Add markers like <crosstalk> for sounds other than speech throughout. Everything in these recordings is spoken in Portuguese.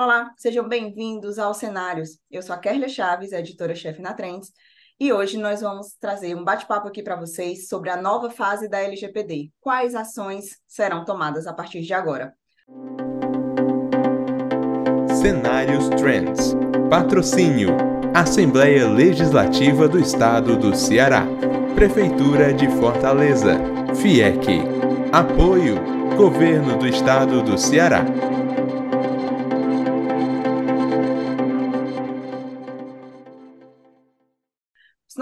Olá, sejam bem-vindos aos Cenários. Eu sou a Kerlia Chaves, editora-chefe na Trends, e hoje nós vamos trazer um bate-papo aqui para vocês sobre a nova fase da LGPD. Quais ações serão tomadas a partir de agora? Cenários Trends. Patrocínio: Assembleia Legislativa do Estado do Ceará. Prefeitura de Fortaleza. FIEC. Apoio: Governo do Estado do Ceará.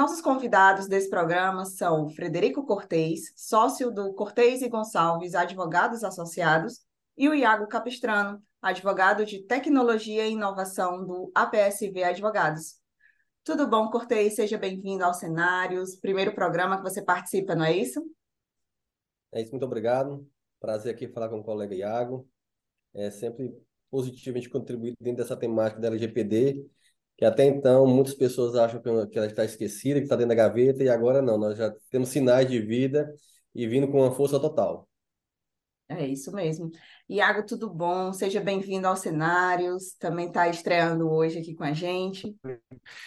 Nossos convidados desse programa são Frederico Cortez, sócio do Cortez e Gonçalves Advogados Associados, e o Iago Capistrano, advogado de Tecnologia e Inovação do APSV Advogados. Tudo bom, Cortez? Seja bem-vindo aos Cenários, primeiro programa que você participa, não é isso? É isso, muito obrigado. Prazer aqui falar com o colega Iago. É sempre positivo a gente contribuir dentro dessa temática da LGPD que até então muitas pessoas acham que ela está esquecida, que está dentro da gaveta, e agora não, nós já temos sinais de vida e vindo com uma força total. É isso mesmo. Iago, tudo bom? Seja bem-vindo aos cenários. Também está estreando hoje aqui com a gente.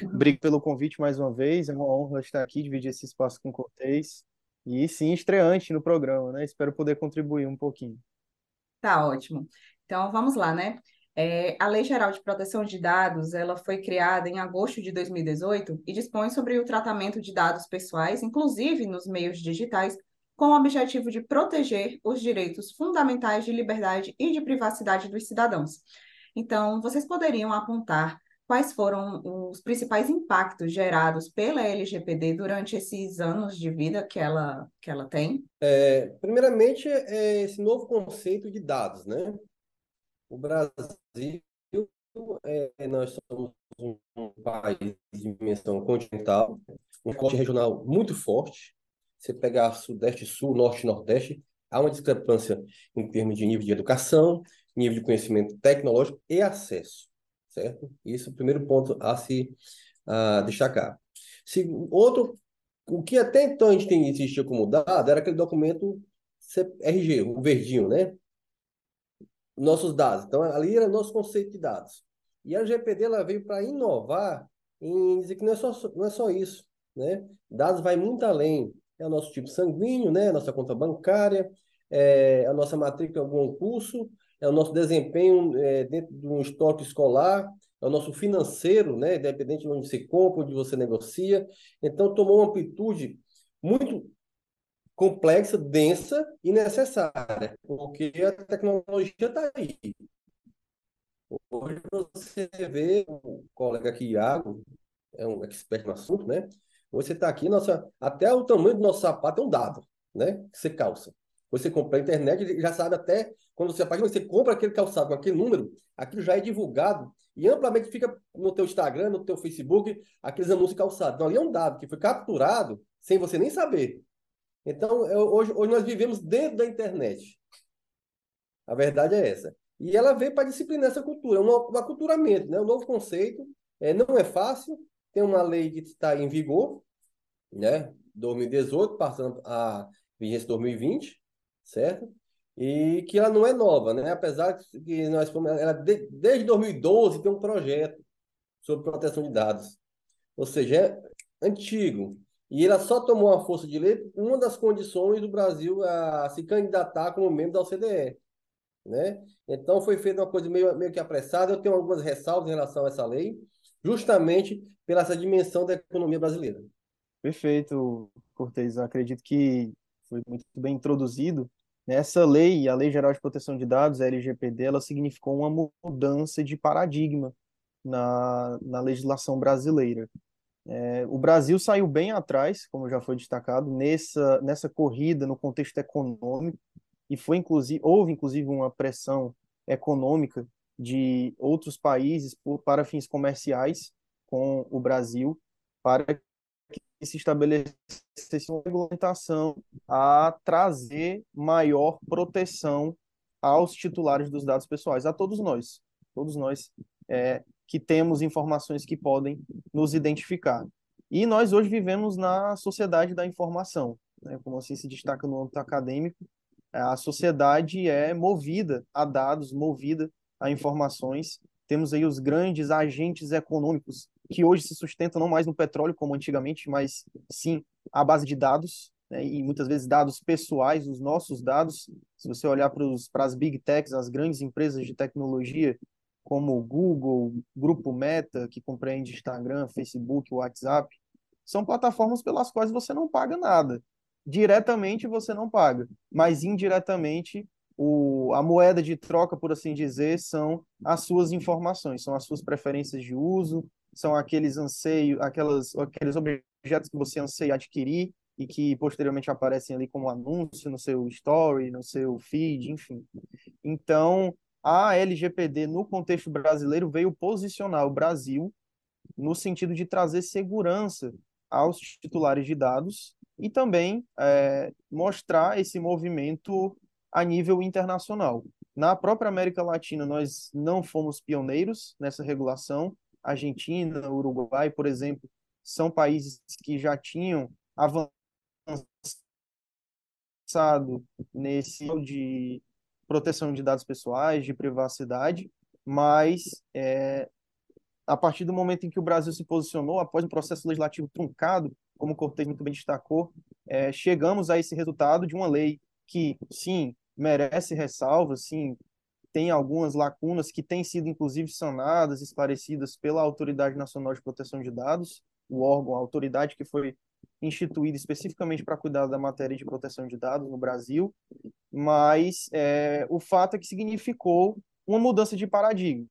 Obrigado pelo convite mais uma vez. É uma honra estar aqui, dividir esse espaço com o Cortez. E sim, estreante no programa, né? Espero poder contribuir um pouquinho. Tá ótimo. Então vamos lá, né? É, a Lei Geral de Proteção de Dados ela foi criada em agosto de 2018 e dispõe sobre o tratamento de dados pessoais, inclusive nos meios digitais, com o objetivo de proteger os direitos fundamentais de liberdade e de privacidade dos cidadãos. Então, vocês poderiam apontar quais foram os principais impactos gerados pela LGPD durante esses anos de vida que ela, que ela tem? É, primeiramente, é esse novo conceito de dados, né? O Brasil, é, nós somos um país de dimensão continental, um corte regional muito forte. Você pegar Sudeste, Sul, Norte e Nordeste, há uma discrepância em termos de nível de educação, nível de conhecimento tecnológico e acesso, certo? Isso é o primeiro ponto a se a destacar. Se, outro, o que até então a gente tem, existia como dado era aquele documento RG, o verdinho, né? Nossos dados. Então, ali era nosso conceito de dados. E a LGPD ela veio para inovar em dizer que não é só, não é só isso. Né? Dados vai muito além. É o nosso tipo sanguíneo, né? a nossa conta bancária, é a nossa matrícula em algum curso, é o nosso desempenho é, dentro de um estoque escolar, é o nosso financeiro, né? independente de onde você compra, onde você negocia. Então, tomou uma amplitude muito complexa, densa e necessária, porque a tecnologia está aí. Hoje você vê o colega aqui, Iago, é um expert no assunto, né? Você está aqui, nossa, até o tamanho do nosso sapato é um dado, né? Que você calça. Você compra na internet já sabe até quando você página, você compra aquele calçado com aquele número, aquilo já é divulgado e amplamente fica no teu Instagram, no teu Facebook, aqueles anúncios calçados. Então ali é um dado que foi capturado sem você nem saber. Então, eu, hoje, hoje nós vivemos dentro da internet. A verdade é essa. E ela veio para disciplinar essa cultura, um, um aculturamento, né? um novo conceito. É, não é fácil, tem uma lei que está em vigor, né? 2018, passando a vigência 2020, certo? E que ela não é nova, né? Apesar que nós ela de, desde 2012 tem um projeto sobre proteção de dados. Ou seja, é antigo. E ela só tomou uma força de lei uma das condições do Brasil a se candidatar como membro da OCDE. Né? Então foi feita uma coisa meio, meio que apressada. Eu tenho algumas ressalvas em relação a essa lei, justamente pela essa dimensão da economia brasileira. Perfeito, Cortez. acredito que foi muito bem introduzido. Essa lei, a Lei Geral de Proteção de Dados, a LGPD, ela significou uma mudança de paradigma na, na legislação brasileira. É, o Brasil saiu bem atrás, como já foi destacado, nessa, nessa corrida no contexto econômico, e foi inclusive, houve inclusive uma pressão econômica de outros países por, para fins comerciais com o Brasil, para que se estabelecesse uma regulamentação a trazer maior proteção aos titulares dos dados pessoais, a todos nós, todos nós é, que temos informações que podem nos identificar. E nós hoje vivemos na sociedade da informação, né? como assim se destaca no âmbito acadêmico, a sociedade é movida a dados, movida a informações, temos aí os grandes agentes econômicos que hoje se sustentam não mais no petróleo como antigamente, mas sim à base de dados, né, e muitas vezes dados pessoais, os nossos dados. Se você olhar para as big techs, as grandes empresas de tecnologia, como o Google, Grupo Meta, que compreende Instagram, Facebook, WhatsApp, são plataformas pelas quais você não paga nada. Diretamente você não paga, mas indiretamente o, a moeda de troca, por assim dizer, são as suas informações, são as suas preferências de uso, são aqueles anseios, aquelas, aqueles objetos que você anseia adquirir e que posteriormente aparecem ali como anúncio no seu story, no seu feed, enfim. Então, a LGPD no contexto brasileiro veio posicionar o Brasil no sentido de trazer segurança aos titulares de dados e também é, mostrar esse movimento a nível internacional. Na própria América Latina, nós não fomos pioneiros nessa regulação. Argentina, Uruguai, por exemplo, são países que já tinham avançado nesse de proteção de dados pessoais, de privacidade, mas é, a partir do momento em que o Brasil se posicionou, após um processo legislativo truncado, como o Cortez muito bem destacou, é, chegamos a esse resultado de uma lei que, sim, merece ressalva, sim, tem algumas lacunas que têm sido, inclusive, sanadas, esclarecidas pela Autoridade Nacional de Proteção de Dados, o órgão, a autoridade que foi instituída especificamente para cuidar da matéria de proteção de dados no Brasil, mas é, o fato é que significou uma mudança de paradigma.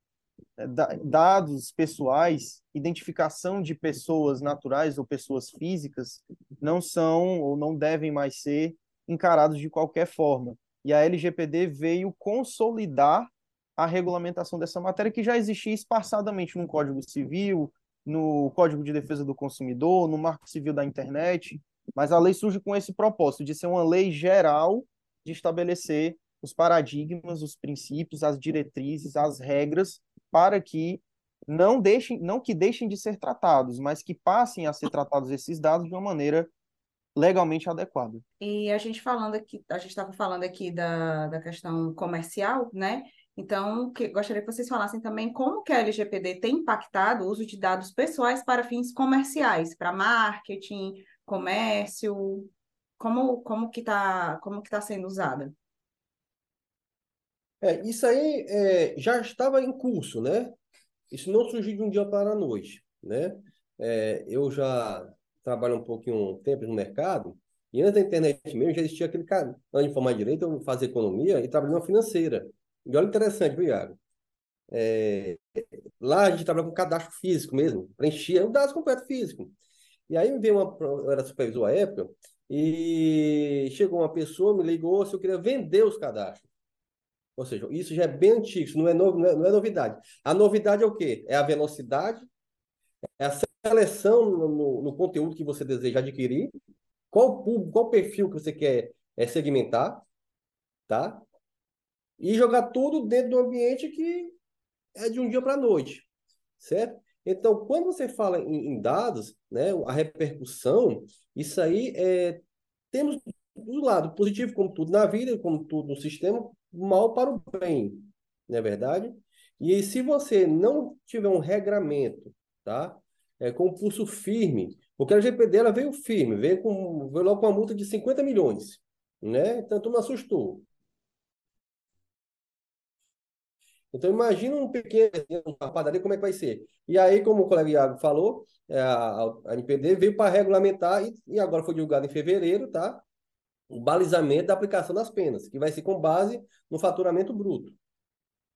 É, dados pessoais, identificação de pessoas naturais ou pessoas físicas não são ou não devem mais ser encarados de qualquer forma. E a LGPD veio consolidar a regulamentação dessa matéria que já existia esparçadamente no Código Civil, no Código de Defesa do Consumidor, no Marco Civil da Internet, mas a lei surge com esse propósito de ser uma lei geral de estabelecer os paradigmas, os princípios, as diretrizes, as regras para que não deixem, não que deixem de ser tratados, mas que passem a ser tratados esses dados de uma maneira legalmente adequada. E a gente falando aqui, a gente estava falando aqui da, da questão comercial, né? Então, que, gostaria que vocês falassem também como que a LGPD tem impactado o uso de dados pessoais para fins comerciais, para marketing, comércio, como, como que está como que tá sendo usada? É, isso aí é, já estava em curso, né? Isso não surgiu de um dia para a noite, né? É, eu já trabalho um pouquinho um tempo no mercado e antes da internet mesmo já existia aquele cara, antes de formar direito, eu fazia economia e trabalhei numa financeira. E olha interessante, viu? É, lá a gente trabalha com cadastro físico mesmo, preenchia o dados completo físico. E aí me veio uma, eu era supervisor à época, e chegou uma pessoa, me ligou se eu queria vender os cadastros. Ou seja, isso já é bem antigo, isso não é, no, não é, não é novidade. A novidade é o quê? É a velocidade, é a seleção no, no conteúdo que você deseja adquirir, qual público, qual perfil que você quer é, segmentar, tá? E jogar tudo dentro do ambiente que é de um dia para a noite, certo? Então, quando você fala em, em, dados, né, a repercussão, isso aí é, temos do lado positivo, como tudo na vida, como tudo no sistema, mal para o bem, não é verdade? E se você não tiver um regramento, tá? É, com um pulso firme, porque a LGPD ela veio firme, veio, com, veio logo com uma multa de 50 milhões, né? Tanto não assustou. Então, imagina um pequeno, uma padaria, como é que vai ser? E aí, como o colega Iago falou, é, a, NPD veio para regulamentar, e, e agora foi divulgado em fevereiro, tá? O balizamento da aplicação das penas, que vai ser com base no faturamento bruto,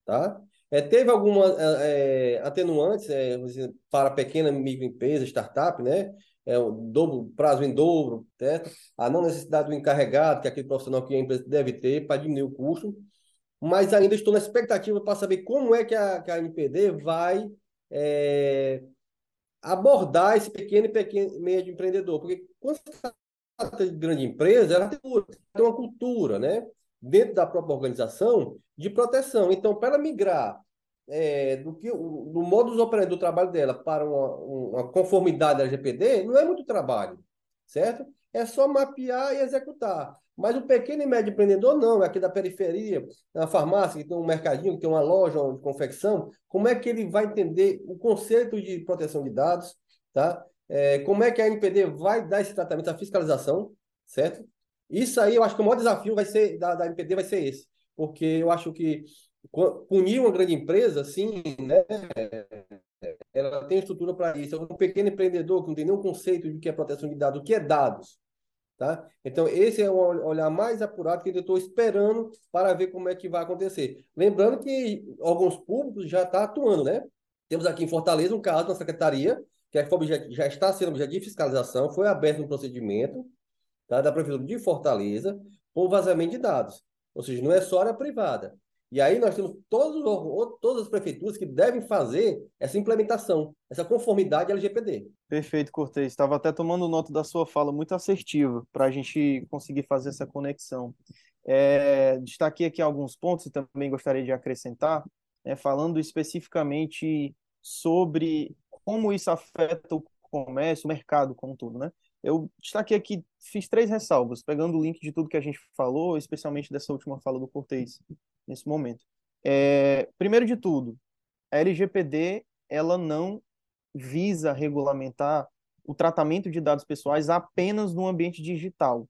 tá? É, teve algumas é, é, atenuantes é, para pequena microempresa, startup, né? É, o dobro, prazo em dobro, certo? a não necessidade do encarregado, que é aquele profissional que a empresa deve ter para diminuir o custo mas ainda estou na expectativa para saber como é que a, que a NPD vai é, abordar esse pequeno e pequeno médio empreendedor. Porque quando se trata de grande empresa, ela tem uma cultura, né? dentro da própria organização, de proteção. Então, para ela migrar é, do que do modus operandi do trabalho dela para uma, uma conformidade da LGPD, não é muito trabalho, certo? É só mapear e executar. Mas o pequeno e médio empreendedor não, é aqui da periferia, na farmácia, que tem um mercadinho, que tem uma loja de confecção, como é que ele vai entender o conceito de proteção de dados, tá? É, como é que a NPD vai dar esse tratamento, a fiscalização, certo? Isso aí, eu acho que o maior desafio vai ser da, da NPD vai ser esse, porque eu acho que punir uma grande empresa, sim, né? Ela tem estrutura para isso. Um pequeno empreendedor que não tem nenhum conceito de que é proteção de dados, o que é dados, Tá? Então, esse é o olhar mais apurado que eu estou esperando para ver como é que vai acontecer. Lembrando que órgãos públicos já estão tá atuando, né? Temos aqui em Fortaleza um caso na secretaria, que é já está sendo objeto de fiscalização, foi aberto um procedimento tá, da Prefeitura de Fortaleza por vazamento de dados. Ou seja, não é só área privada. E aí nós temos todos os, todas as prefeituras que devem fazer essa implementação, essa conformidade LGPD. Perfeito, Cortez. Estava até tomando nota da sua fala, muito assertiva, para a gente conseguir fazer essa conexão. É, destaquei aqui alguns pontos e também gostaria de acrescentar, né, falando especificamente sobre como isso afeta o comércio, o mercado como um todo, né? Eu destaquei aqui, fiz três ressalvas, pegando o link de tudo que a gente falou, especialmente dessa última fala do Cortez nesse momento. É, primeiro de tudo, a LGPD ela não visa regulamentar o tratamento de dados pessoais apenas no ambiente digital.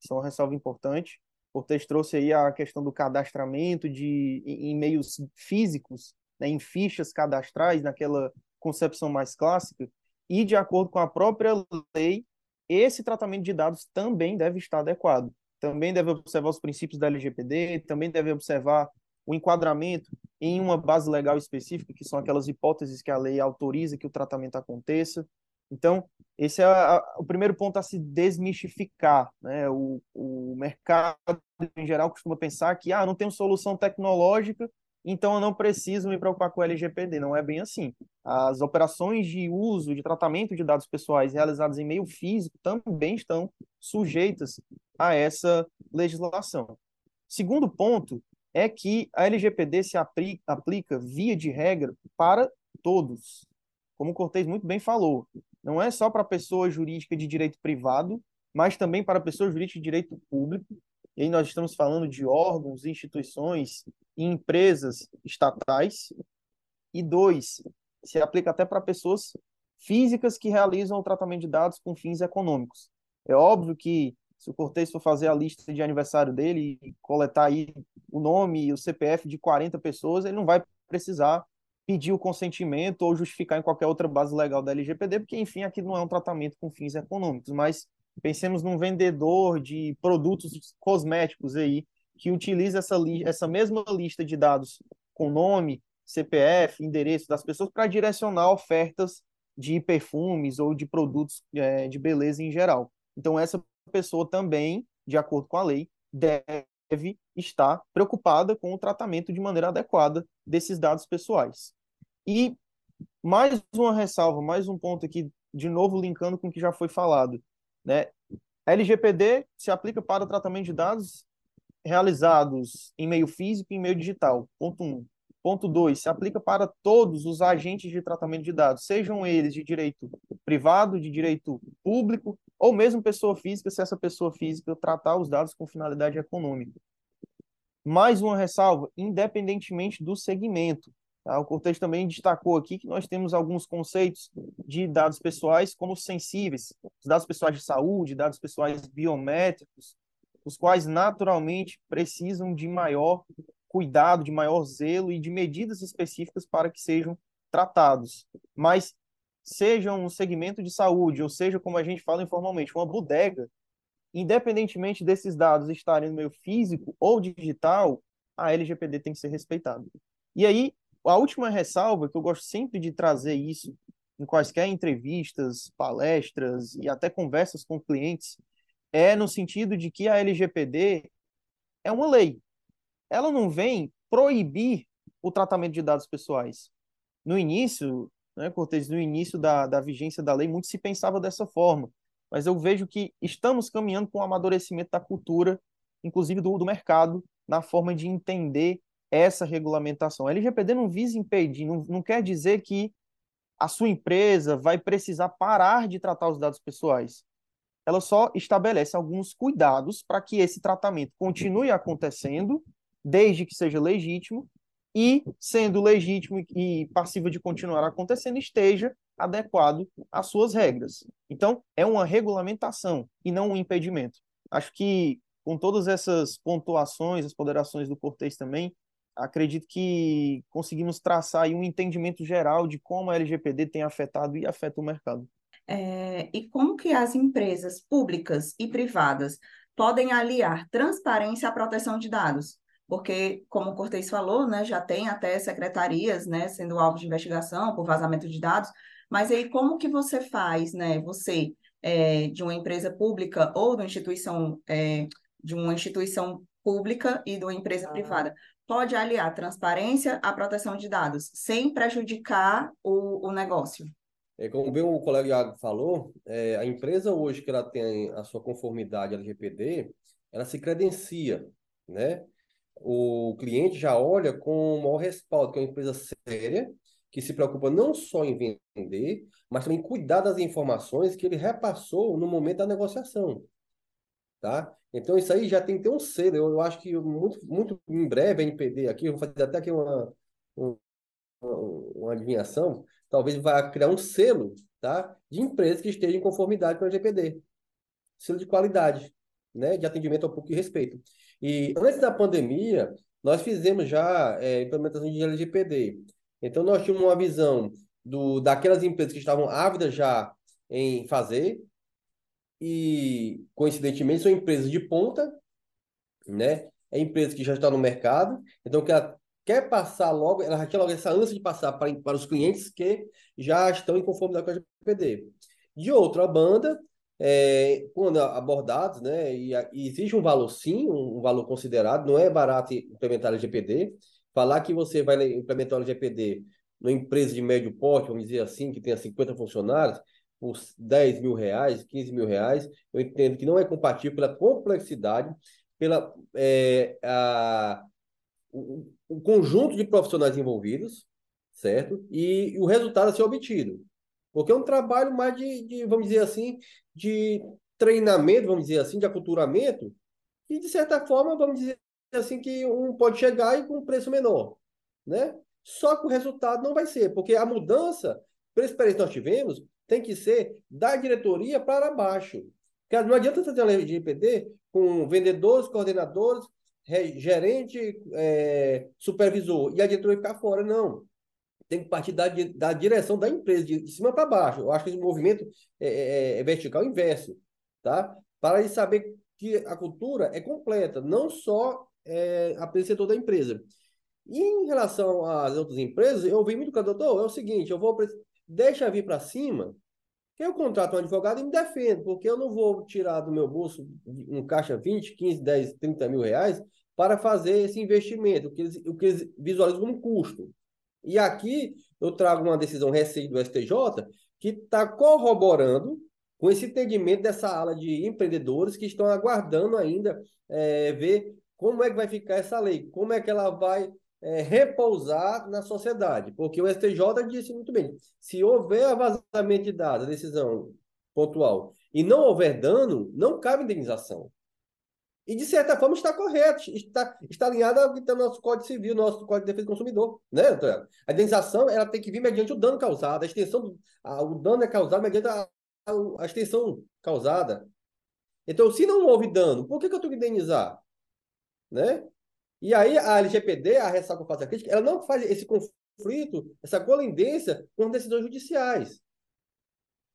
Isso é uma ressalva importante. O Cortez trouxe aí a questão do cadastramento de, em meios físicos, né, em fichas cadastrais, naquela concepção mais clássica, e de acordo com a própria lei, esse tratamento de dados também deve estar adequado também deve observar os princípios da LGPD, também deve observar o enquadramento em uma base legal específica, que são aquelas hipóteses que a lei autoriza que o tratamento aconteça. Então, esse é a, o primeiro ponto a se desmistificar. Né? O, o mercado, em geral, costuma pensar que ah, não tem solução tecnológica, então eu não preciso me preocupar com o LGPD. Não é bem assim. As operações de uso, de tratamento de dados pessoais realizadas em meio físico também estão sujeitas a essa legislação. Segundo ponto é que a LGPD se aplica, via de regra, para todos. Como o Cortez muito bem falou, não é só para pessoa jurídica de direito privado, mas também para pessoa jurídica de direito público. E aí nós estamos falando de órgãos, instituições e empresas estatais. E dois, se aplica até para pessoas físicas que realizam o tratamento de dados com fins econômicos. É óbvio que se o Cortez for fazer a lista de aniversário dele e coletar aí o nome e o CPF de 40 pessoas, ele não vai precisar pedir o consentimento ou justificar em qualquer outra base legal da LGPD, porque, enfim, aqui não é um tratamento com fins econômicos, mas pensemos num vendedor de produtos cosméticos aí, que utiliza essa, essa mesma lista de dados com nome, CPF, endereço das pessoas para direcionar ofertas de perfumes ou de produtos é, de beleza em geral. Então, essa pessoa também, de acordo com a lei, deve estar preocupada com o tratamento de maneira adequada desses dados pessoais. E mais uma ressalva, mais um ponto aqui, de novo linkando com o que já foi falado. Né? LGPD se aplica para o tratamento de dados realizados em meio físico e em meio digital. Ponto 1. Um. Ponto 2. Se aplica para todos os agentes de tratamento de dados, sejam eles de direito privado, de direito público, ou mesmo pessoa física, se essa pessoa física tratar os dados com finalidade econômica. Mais uma ressalva, independentemente do segmento. Tá? O Cortez também destacou aqui que nós temos alguns conceitos de dados pessoais como sensíveis, dados pessoais de saúde, dados pessoais biométricos, os quais naturalmente precisam de maior cuidado, de maior zelo e de medidas específicas para que sejam tratados. Mas seja um segmento de saúde, ou seja, como a gente fala informalmente, uma bodega, independentemente desses dados estarem no meio físico ou digital, a LGPD tem que ser respeitada. E aí, a última ressalva, que eu gosto sempre de trazer isso em quaisquer entrevistas, palestras e até conversas com clientes, é no sentido de que a LGPD é uma lei. Ela não vem proibir o tratamento de dados pessoais. No início, né, Cortez, no início da, da vigência da lei, muito se pensava dessa forma. Mas eu vejo que estamos caminhando com o amadurecimento da cultura, inclusive do, do mercado, na forma de entender essa regulamentação. A LGPD não visa impedir, não, não quer dizer que a sua empresa vai precisar parar de tratar os dados pessoais. ela só estabelece alguns cuidados para que esse tratamento continue acontecendo, desde que seja legítimo, e, sendo legítimo e passível de continuar acontecendo, esteja adequado às suas regras. Então, é uma regulamentação e não um impedimento. Acho que, com todas essas pontuações, as ponderações do Cortez também, acredito que conseguimos traçar um entendimento geral de como a LGPD tem afetado e afeta o mercado. É, e como que as empresas públicas e privadas podem aliar transparência à proteção de dados? Porque, como o Cortez falou, né, já tem até secretarias, né, sendo alvo de investigação por vazamento de dados, mas aí como que você faz, né, você é, de uma empresa pública ou de uma instituição, é, de uma instituição pública e de uma empresa privada, pode aliar transparência à proteção de dados, sem prejudicar o, o negócio? É, como bem o colega Iago falou, é, a empresa hoje que ela tem a sua conformidade LGPD, ela se credencia, né? O cliente já olha com o maior respaldo, que é uma empresa séria, que se preocupa não só em vender, mas também cuidar das informações que ele repassou no momento da negociação. Tá? Então, isso aí já tem que ter um selo. Eu, eu acho que muito, muito em breve a NPD aqui, eu vou fazer até aqui uma, uma, uma adivinhação, talvez vai criar um selo tá? de empresas que estejam em conformidade com a LGPD. Selo de qualidade, né? de atendimento ao público e respeito. E antes da pandemia, nós fizemos já é, implementação de LGPD. Então, nós tínhamos uma visão do, daquelas empresas que estavam ávidas já em fazer, e coincidentemente são empresas de ponta, né? É empresa que já está no mercado, então que ela quer passar logo, ela já tinha logo essa ânsia de passar para, para os clientes que já estão em conformidade com a LGPD. De outra banda, é, quando abordados, né, e, e, existe um valor sim, um, um, valor considerado, não é barato implementar a LGPD. Falar que você vai implementar a LGPD numa empresa de médio porte, vamos dizer assim, que tenha 50 funcionários, por 10 mil reais, 15 mil reais, eu entendo que não é compatível pela complexidade, pela é, a, o, o, conjunto de profissionais envolvidos, certo? E, e o resultado a ser obtido. Porque é um trabalho mais de, de, vamos dizer assim, de treinamento, vamos dizer assim, de aculturamento, e de certa forma, vamos dizer assim, que um pode chegar e com um preço menor, né? Só que o resultado não vai ser, porque a mudança, pela experiência que nós tivemos, tem que ser da diretoria para baixo. Não adianta fazer uma LGPD com vendedores, coordenadores, gerente, é, supervisor, e a diretoria ficar fora, não tem que partir da, da direção da empresa, de, cima para baixo. Eu acho que esse movimento é, é, é vertical inverso, tá? Para ele saber que a cultura é completa, não só é, a setor da empresa. E em relação às outras empresas, eu vi muito com doutor, é o seguinte, eu vou deixa vir para cima, que eu contrato um advogado e me defendo, porque eu não vou tirar do meu bolso um caixa 20, 15, 10, 30 mil reais para fazer esse investimento, o que eles, o que eles visualizam como custo. E aqui eu trago uma decisão recente do STJ que está corroborando com esse entendimento dessa ala de empreendedores que estão aguardando ainda é, ver como é que vai ficar essa lei, como é que ela vai é, repousar na sociedade. Porque o STJ disse muito bem: se houver vazamento de dados, decisão pontual, e não houver dano, não cabe indenização. E, de certa forma, está correto, está, está alinhado ao que está no nosso Código Civil, nosso Código de Defesa do Consumidor. Né, doutora? A indenização ela tem que vir mediante o dano causado. A extensão do, a, o dano é causado mediante a, a, a, extensão causada. Então, se não houve dano, por que, que eu tenho que indenizar? Né? E aí, a LGPD, a ressalva que eu faço a crítica, ela não faz esse conflito, essa colindência com decisões judiciais.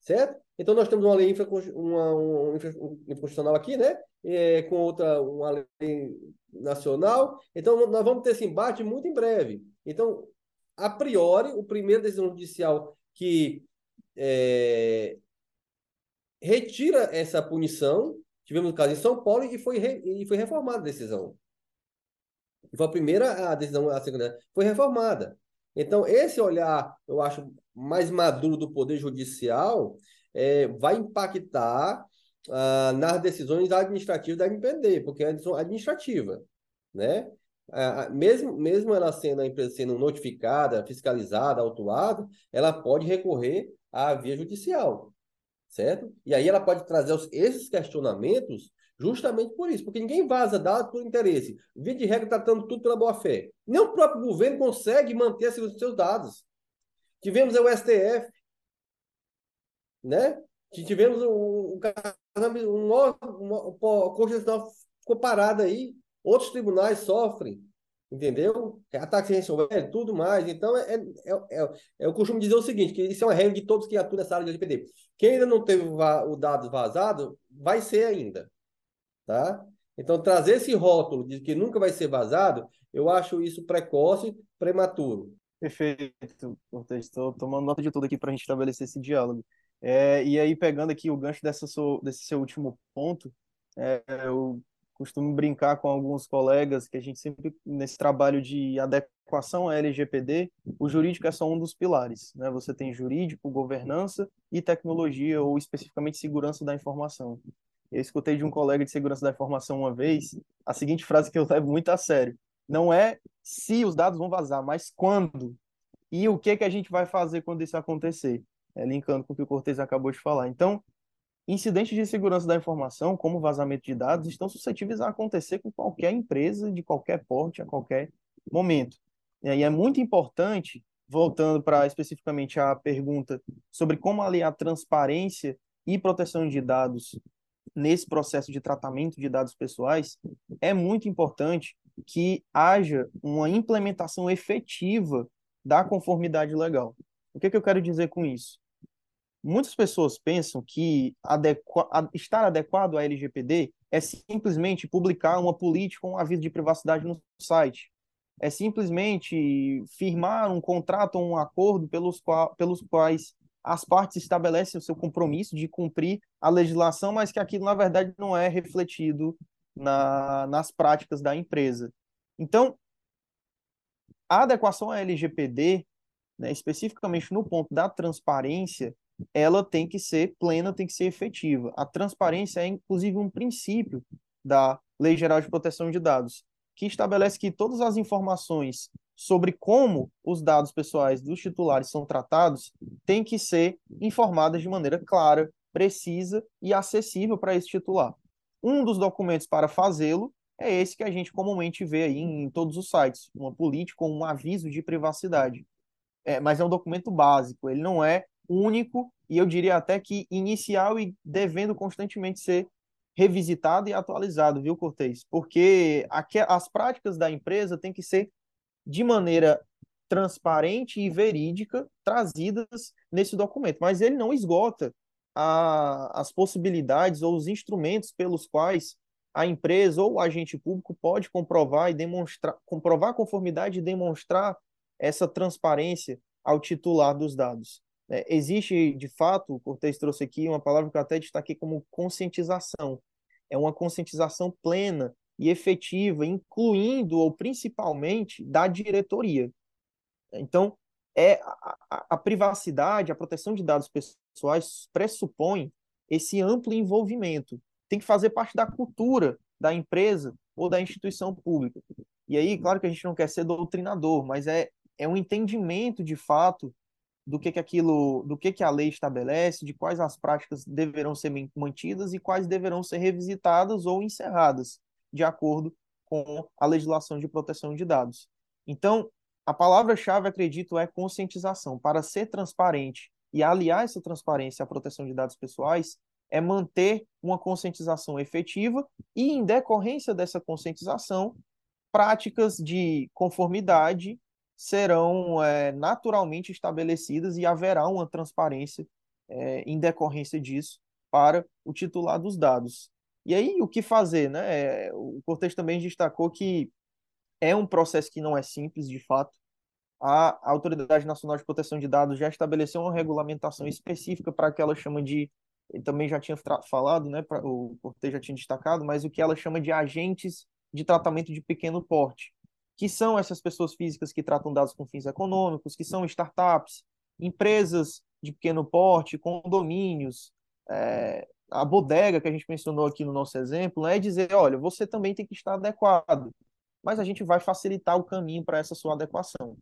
Certo? Então, nós temos uma lei infra, uma, uma, infraconstitucional aqui, né? É, com outra, uma lei nacional. Então, nós vamos ter esse embate muito em breve. Então, a priori, o primeiro decisão judicial que é, retira essa punição, tivemos um caso em São Paulo e foi, re, e foi reformada a decisão. Foi a primeira, a decisão, a segunda, foi reformada. Então, esse olhar, eu acho, mais maduro do Poder Judicial, é, vai impactar ah, nas decisões administrativas da MPD, porque é a decisão administrativa, né? Mesmo, mesmo ela sendo a empresa sendo notificada, fiscalizada, autuada, ela pode recorrer à via judicial, certo? E aí ela pode trazer esses questionamentos justamente por isso, porque ninguém vaza dados por interesse. Via de regra, tratando tudo pela boa-fé. Nem o próprio governo consegue manter a segurança dos seus dados. Tivemos o STF, né? Tivemos um, um, um, um, a Constituição ficou parada aí, outros tribunais sofrem, entendeu? Ataque ransomware, tudo mais. Então, é, é, é, é, eu costumo dizer o seguinte, que isso é uma regra de todos que atuam nessa área de LGPD. Quem ainda não teve o dado vazado, vai ser ainda, tá? Então, trazer esse rótulo de que nunca vai ser vazado, eu acho isso precoce, prematuro. Perfeito, Cortez. Estou tomando nota de tudo aqui para a gente estabelecer esse diálogo. É, e aí, pegando aqui o gancho dessa seu, desse seu último ponto, é, eu costumo brincar com alguns colegas que a gente sempre, nesse trabalho de adequação à LGPD, o jurídico é só um dos pilares. Né? Você tem jurídico, governança e tecnologia, ou especificamente segurança da informação. Eu escutei de um colega de segurança da informação uma vez a seguinte frase que eu levo muito a sério. Não é se os dados vão vazar, mas quando. E o que, que a gente vai fazer quando isso acontecer? é, linkando com o que o Cortez acabou de falar. Então, incidentes de segurança da informação, como vazamento de dados, estão suscetíveis a acontecer com qualquer empresa, de qualquer porte, a qualquer momento. E é muito importante, voltando para especificamente a pergunta sobre como aliar transparência e proteção de dados nesse processo de tratamento de dados pessoais, é muito importante que haja uma implementação efetiva da conformidade legal. O que, que eu quero dizer com isso? Muitas pessoas pensam que adequa... estar adequado à LGPD é simplesmente publicar uma política ou um aviso de privacidade no site. É simplesmente firmar um contrato ou um acordo pelos, qual... pelos quais as partes estabelecem o seu compromisso de cumprir a legislação, mas que aquilo, na verdade, não é refletido na... nas práticas da empresa. Então, a adequação à LGPD, né, especificamente no ponto da transparência, ela tem que ser plena, tem que ser efetiva. A transparência é, inclusive, um princípio da Lei Geral de Proteção de Dados, que estabelece que todas as informações sobre como os dados pessoais dos titulares são tratados têm que ser informadas de maneira clara, precisa e acessível para esse titular. Um dos documentos para fazê-lo é esse que a gente comumente vê aí em todos os sites, uma política ou um aviso de privacidade. É, mas é um documento básico, ele não é único e eu diria até que inicial e devendo constantemente ser revisitado e atualizado, viu, Cortez? Porque aqui, as práticas da empresa têm que ser de maneira transparente e verídica trazidas nesse documento, mas ele não esgota a, as possibilidades ou os instrumentos pelos quais a empresa ou o agente público pode comprovar e demonstrar, comprovar a conformidade e demonstrar essa transparência ao titular dos dados. É, existe, de fato, o Cortez trouxe aqui uma palavra que eu até destaquei como conscientização. É uma conscientização plena e efetiva, incluindo ou principalmente da diretoria. Então, é a, a, a privacidade, a proteção de dados pessoais pressupõe esse amplo envolvimento. Tem que fazer parte da cultura da empresa ou da instituição pública. E aí, claro que a gente não quer ser doutrinador, mas é, é um entendimento de fato do que, que aquilo, do que, que a lei estabelece, de quais as práticas deverão ser mantidas e quais deverão ser revisitadas ou encerradas, de acordo com a legislação de proteção de dados. Então, a palavra-chave, acredito, é conscientização. Para ser transparente e aliar essa transparência à proteção de dados pessoais, é manter uma conscientização efetiva e, em decorrência dessa conscientização, práticas de conformidade serão é, naturalmente estabelecidas e haverá uma transparência é, em decorrência disso para o titular dos dados. E aí, o que fazer? Né? É, o Cortes também destacou que é um processo que não é simples, de fato. A Autoridade Nacional de Proteção de Dados já estabeleceu uma regulamentação específica para que ela chama de, ele também já tinha falado, né, pra, o Cortes já tinha destacado, mas o que ela chama de agentes de tratamento de pequeno porte que são essas pessoas físicas que tratam dados com fins econômicos, que são startups, empresas de pequeno porte, condomínios, é, a bodega que a gente mencionou aqui no nosso exemplo, é dizer, olha, você também tem que estar adequado, mas a gente vai facilitar o caminho para essa sua adequação.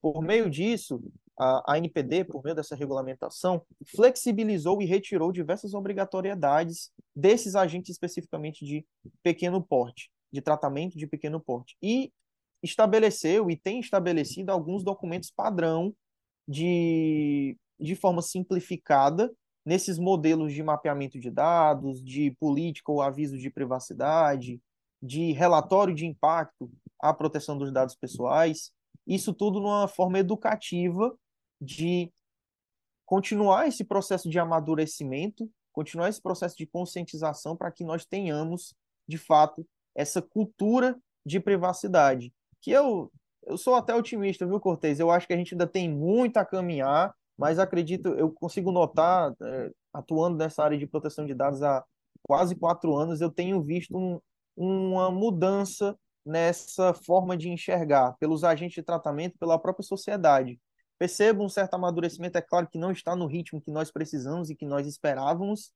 Por meio disso, a, a NPD, por meio dessa regulamentação, flexibilizou e retirou diversas obrigatoriedades desses agentes especificamente de pequeno porte, de tratamento de pequeno porte. E estabeleceu e tem estabelecido alguns documentos padrão de, de forma simplificada nesses modelos de mapeamento de dados, de política ou aviso de privacidade, de relatório de impacto à proteção dos dados pessoais, isso tudo numa forma educativa de continuar esse processo de amadurecimento, continuar esse processo de conscientização para que nós tenhamos, de fato, essa cultura de privacidade. Que eu, eu sou até otimista, viu, Cortez? Eu acho que a gente ainda tem muito a caminhar, mas acredito, eu consigo notar, é, atuando nessa área de proteção de dados há quase quatro anos, eu tenho visto um, uma mudança nessa forma de enxergar pelos agentes de tratamento, pela própria sociedade. Percebo um certo amadurecimento, é claro que não está no ritmo que nós precisamos e que nós esperávamos,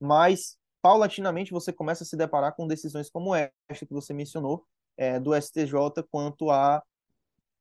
mas paulatinamente você começa a se deparar com decisões como esta que você mencionou, é, do STJ, quanto à a,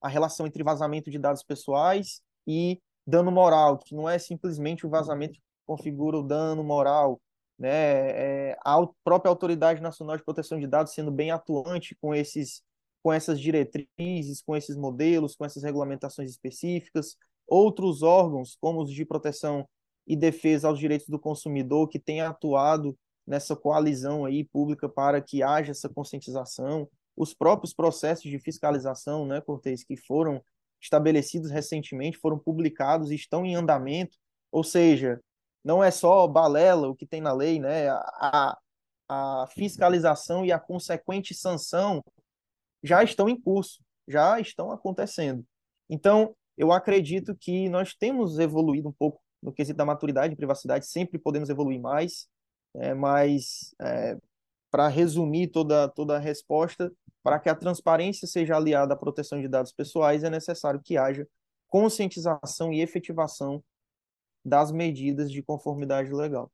a relação entre vazamento de dados pessoais e dano moral, que não é simplesmente o vazamento que configura o dano moral, né? É, a própria Autoridade Nacional de Proteção de Dados sendo bem atuante com esses com essas diretrizes, com esses modelos, com essas regulamentações específicas, outros órgãos, como os de proteção e defesa aos direitos do consumidor, que têm atuado nessa coalizão aí pública para que haja essa conscientização, os próprios processos de fiscalização, né, Cortez, que foram estabelecidos recentemente, foram publicados e estão em andamento, ou seja, não é só balela o que tem na lei, né? A, a fiscalização e a consequente sanção já estão em curso, já estão acontecendo. Então, eu acredito que nós temos evoluído um pouco no quesito da maturidade e privacidade, sempre podemos evoluir mais, é, mas é, para resumir toda, toda a resposta, para que a transparência seja aliada à proteção de dados pessoais, é necessário que haja conscientização e efetivação das medidas de conformidade legal.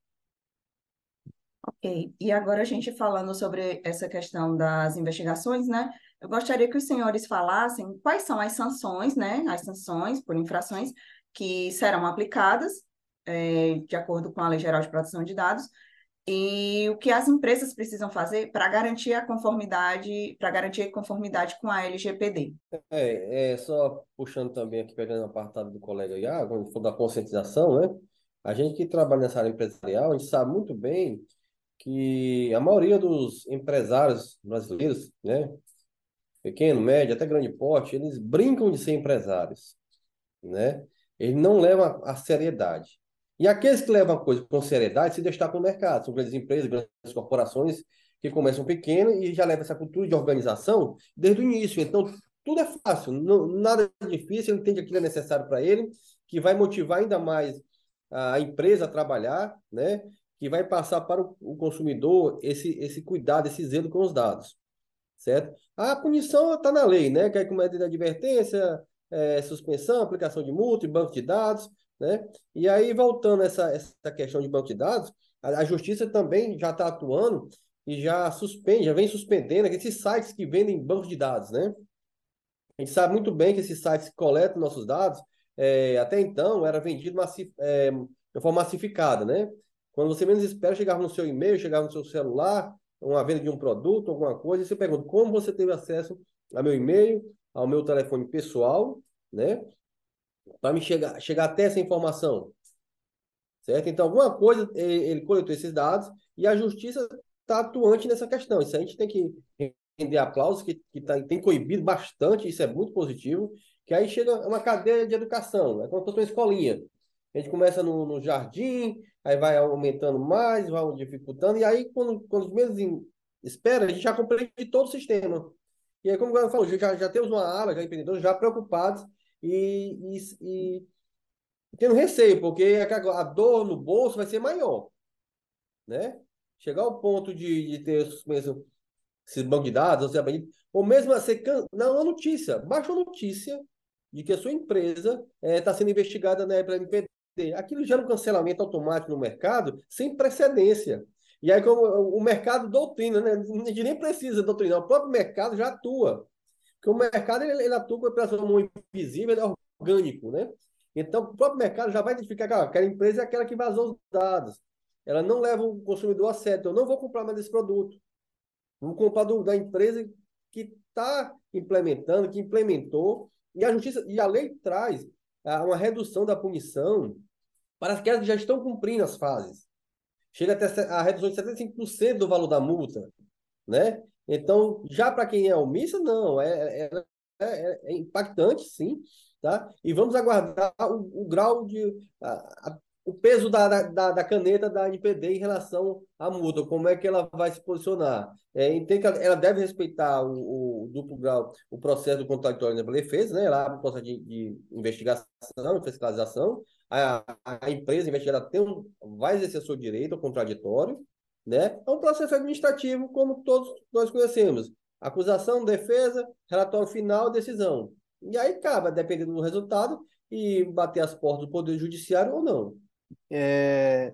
Ok, e agora a gente falando sobre essa questão das investigações, né? Eu gostaria que os senhores falassem quais são as sanções, né? As sanções por infrações que serão aplicadas é, de acordo com a Lei Geral de Proteção de Dados e o que as empresas precisam fazer para garantir a conformidade, para garantir a conformidade com a LGPD. É, é só puxando também aqui, pegando o apartado do colega Iago, quando da conscientização, né? A gente que trabalha nessa área empresarial, a gente sabe muito bem que a maioria dos empresários brasileiros, né? Pequeno, médio, até grande porte, eles brincam de ser empresários, né? Eles não levam a seriedade. E aqueles que levam a coisa com seriedade se destacam no mercado. São grandes empresas, grandes corporações que começam pequeno e já levam essa cultura de organização desde o início. Então, tudo é fácil, não, nada é difícil, ele entende aquilo é necessário para ele, que vai motivar ainda mais a empresa a trabalhar, né? que vai passar para o consumidor esse, esse cuidado, esse zelo com os dados. Certo? A punição está na lei, né? Que é como é de advertência, é, suspensão, aplicação de multa, banco de dados. Né? E aí, voltando a essa, essa questão de banco de dados, a, a justiça também já está atuando e já suspende, já vem suspendendo esses sites que vendem bancos de dados. Né? A gente sabe muito bem que esses sites que coletam nossos dados, é, até então, era vendido massif, é, de forma massificada. Né? Quando você menos espera, chegava no seu e-mail, chegava no seu celular, uma venda de um produto, alguma coisa, e você pergunta como você teve acesso ao meu e-mail, ao meu telefone pessoal, né? Para me chegar, chegar até essa informação. Certo? Então, alguma coisa, ele, ele coletou esses dados e a justiça está atuante nessa questão. Isso a gente tem que render aplausos, que, que tá, tem coibido bastante, isso é muito positivo, que aí chega uma cadeia de educação, é como se fosse uma escolinha. A gente começa no, no jardim, aí vai aumentando mais, vai dificultando, e aí, quando, quando menos espera, a gente já compreende todo o sistema. E aí, como eu falo, já, já temos uma ala, já empreendedores, já preocupados e, e, e tendo receio, porque a dor no bolso vai ser maior, né? Chegar ao ponto de, de ter mesmo esses bancos de dados, ou, mesmo você não uma notícia, baixa notícia de que a sua empresa está é, tá sendo investigada né, pela NPD. Aquilo gera um cancelamento automático no mercado sem precedência. E aí, como o mercado doutrina, né? A gente nem precisa doutrinar, o próprio mercado já atua. Porque o mercado ele, ele atua com a operação invisível, ele é orgânico, né? Então, o próprio mercado já vai identificar que ah, aquela empresa é aquela que vazou os dados. Ela não leva o consumidor a sério. Então, eu não vou comprar mais esse produto. Vou comprar do, da empresa que está implementando, que implementou. E a justiça e a lei traz ah, uma redução da punição para aquelas que já estão cumprindo as fases. Chega até a redução de 75% do valor da multa, né? Então, já para quem é omissa, não, é, é, é, é, impactante, sim, tá? E vamos aguardar o, o grau de... A, a, o peso da, da, da, caneta da NPD em relação à multa, como é que ela vai se posicionar. É, que ela deve respeitar o, o duplo grau, o processo do contraditório da defesa, né? Ela abre o processo de, de investigação, fiscalização, a, a empresa investigada tem um, vai exercer seu direito ao contraditório, né? É um processo administrativo como todos nós conhecemos. Acusação, defesa, relatório final, decisão. E aí cabe, dependendo do resultado, e bater as portas do Poder Judiciário ou não. É,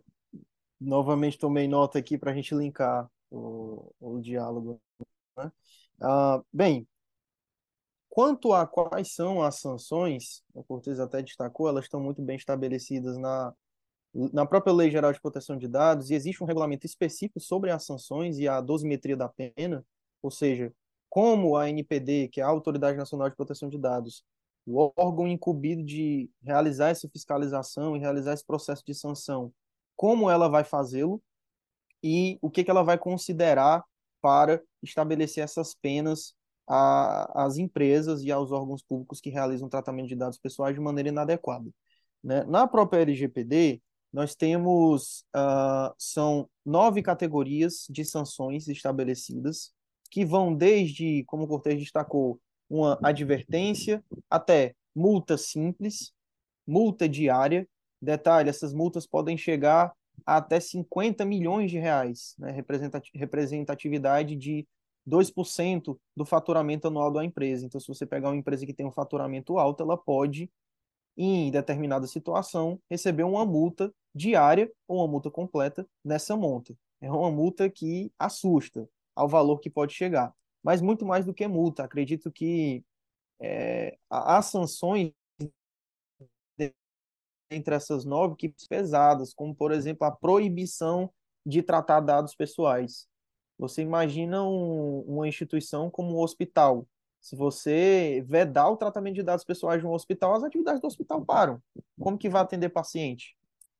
novamente tomei nota aqui para a gente linkar o, o diálogo. Né? Ah, bem, Quanto a quais são as sanções, o Cortes até destacou, elas estão muito bem estabelecidas na, na própria Lei Geral de Proteção de Dados e existe um regulamento específico sobre as sanções e a dosimetria da pena, ou seja, como a NPD, que é a Autoridade Nacional de Proteção de Dados, o órgão incumbido de realizar essa fiscalização e realizar esse processo de sanção, como ela vai fazê-lo e o que, que ela vai considerar para estabelecer essas penas às empresas e aos órgãos públicos que realizam tratamento de dados pessoais de maneira inadequada. Né? Na própria LGPD, nós temos, uh, são nove categorias de sanções estabelecidas, que vão desde, como o Cortez destacou, uma advertência até multa simples, multa diária. Detalhe, essas multas podem chegar a até 50 milhões de reais, né? representatividade de 2% do faturamento anual da empresa. Então, se você pegar uma empresa que tem um faturamento alto, ela pode, em determinada situação, receber uma multa diária ou uma multa completa nessa monta. É uma multa que assusta ao valor que pode chegar. Mas muito mais do que multa. Acredito que é, as sanções entre essas nove que pesadas, como por exemplo a proibição de tratar dados pessoais. Você imagina um, uma instituição como um hospital. Se você vedar o tratamento de dados pessoais de um hospital, as atividades do hospital param. Como que vai atender paciente?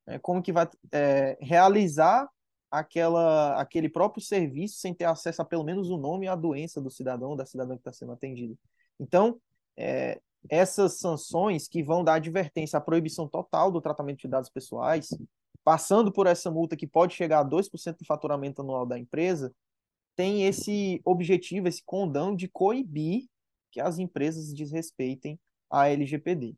É, como que vai é, realizar aquela, aquele próprio serviço sem ter acesso a pelo menos o nome e a doença do cidadão, da cidadã que está sendo atendido? Então, é, essas sanções que vão dar advertência à proibição total do tratamento de dados pessoais, passando por essa multa que pode chegar a 2% do faturamento anual da empresa, tem esse objetivo, esse condão de coibir que as empresas desrespeitem a LGPD.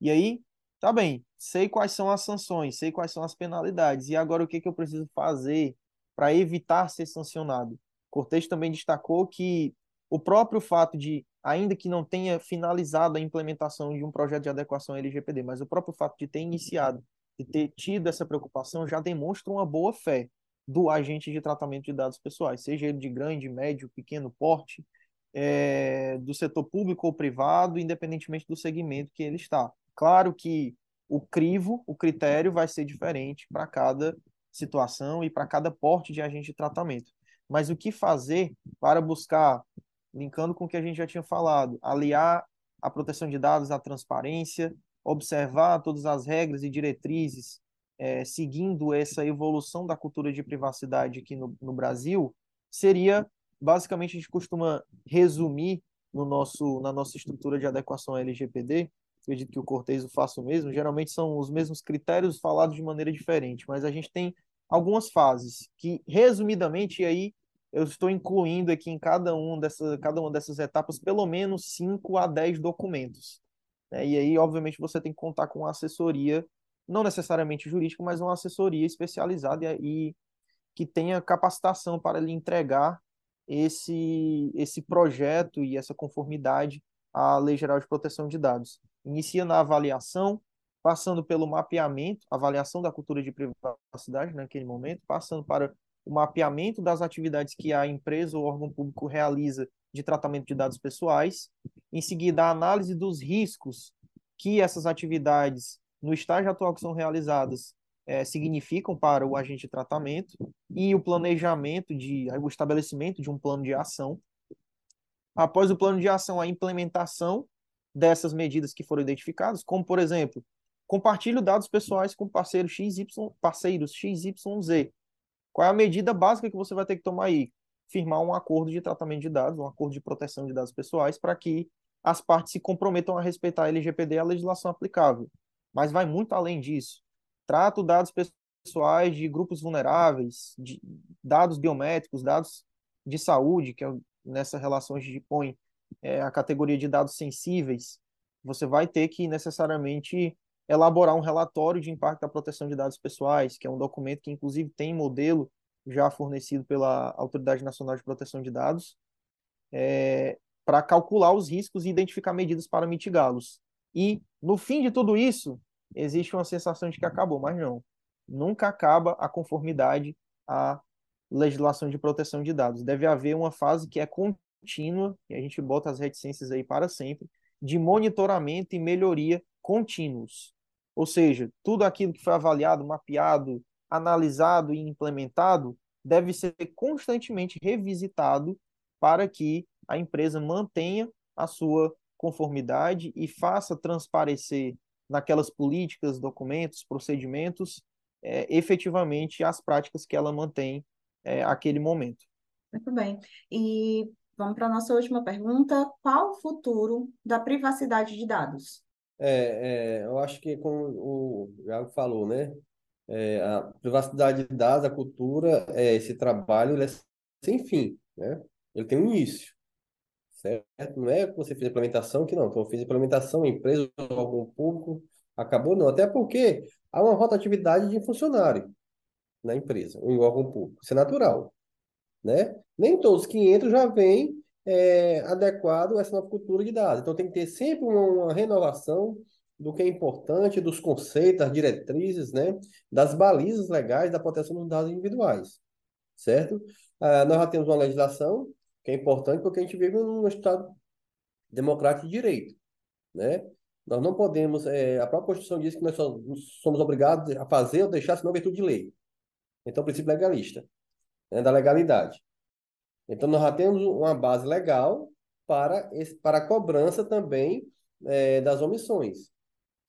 E aí, tá bem, sei quais são as sanções, sei quais são as penalidades, e agora o que, que eu preciso fazer para evitar ser sancionado? Cortez também destacou que o próprio fato de, ainda que não tenha finalizado a implementação de um projeto de adequação LGPD, mas o próprio fato de ter iniciado, de ter tido essa preocupação, já demonstra uma boa fé do agente de tratamento de dados pessoais, seja ele de grande, médio, pequeno porte, é, do setor público ou privado, independentemente do segmento que ele está. Claro que o crivo, o critério vai ser diferente para cada situação e para cada porte de agente de tratamento. Mas o que fazer para buscar, linkando com o que a gente já tinha falado, aliar a proteção de dados à transparência, observar todas as regras e diretrizes é, seguindo essa evolução da cultura de privacidade aqui no, no Brasil, seria, basicamente, a gente costuma resumir no nosso, na nossa estrutura de adequação LGPD, acredito que o Cortez o faça o mesmo, geralmente são os mesmos critérios falados de maneira diferente, mas a gente tem algumas fases que, resumidamente, aí eu estou incluindo aqui em cada, um dessa, cada uma dessas etapas pelo menos 5 a 10 documentos. Né? E aí, obviamente, você tem que contar com assessoria não necessariamente jurídico, mas uma assessoria especializada e, e que tenha capacitação para lhe entregar esse, esse projeto e essa conformidade à Lei Geral de Proteção de Dados. Inicia na avaliação, passando pelo mapeamento, avaliação da cultura de privacidade naquele momento, passando para o mapeamento das atividades que a empresa ou órgão público realiza de tratamento de dados pessoais, em seguida a análise dos riscos que essas atividades no estágio atual que são realizadas é, significam para o agente de tratamento e o planejamento de o estabelecimento de um plano de ação. Após o plano de ação, a implementação dessas medidas que foram identificadas, como por exemplo, compartilhe dados pessoais com parceiros XY, parceiros XYZ. Qual é a medida básica que você vai ter que tomar aí? Firmar um acordo de tratamento de dados, um acordo de proteção de dados pessoais, para que as partes se comprometam a respeitar a LGPD e a legislação aplicável. Mas vai muito além disso. Trato dados pessoais de grupos vulneráveis, de dados biométricos, dados de saúde, que é nessa relação a gente põe é, a categoria de dados sensíveis. Você vai ter que necessariamente elaborar um relatório de impacto da proteção de dados pessoais, que é um documento que, inclusive, tem modelo já fornecido pela Autoridade Nacional de Proteção de Dados, é, para calcular os riscos e identificar medidas para mitigá-los. E, no fim de tudo isso, existe uma sensação de que acabou, mas não. Nunca acaba a conformidade à legislação de proteção de dados. Deve haver uma fase que é contínua, e a gente bota as reticências aí para sempre, de monitoramento e melhoria contínuos. Ou seja, tudo aquilo que foi avaliado, mapeado, analisado e implementado deve ser constantemente revisitado para que a empresa mantenha a sua conformidade e faça transparecer naquelas políticas, documentos, procedimentos, é, efetivamente as práticas que ela mantém é, aquele momento. Muito bem. E vamos para a nossa última pergunta. Qual o futuro da privacidade de dados? É, é, eu acho que, como o Iago falou, né? É, a privacidade de dados, a cultura, é, esse trabalho ele é sem fim, né? Ele tem um início, certo? Não é que você fez implementação que não, então eu fiz implementação, empresa, algum público, acabou não. Até porque há uma rotatividade de funcionário na empresa, em órgão público. Isso é natural, né? Nem todos que entram já vêm é, adequado a essa nova cultura de dados. Então, tem que ter sempre uma, uma renovação do que é importante, dos conceitos, das diretrizes, né, das balizas legais da proteção dos dados individuais, certo? Ah, nós já temos uma legislação que é importante porque a gente vive num Estado democrático de direito, né? Nós não podemos, é, a própria Constituição diz que nós somos obrigados a fazer ou deixar, senão virtude de lei. Então, o princípio legalista, né, da legalidade. Então, nós já temos uma base legal para, esse, para a cobrança também é, das omissões,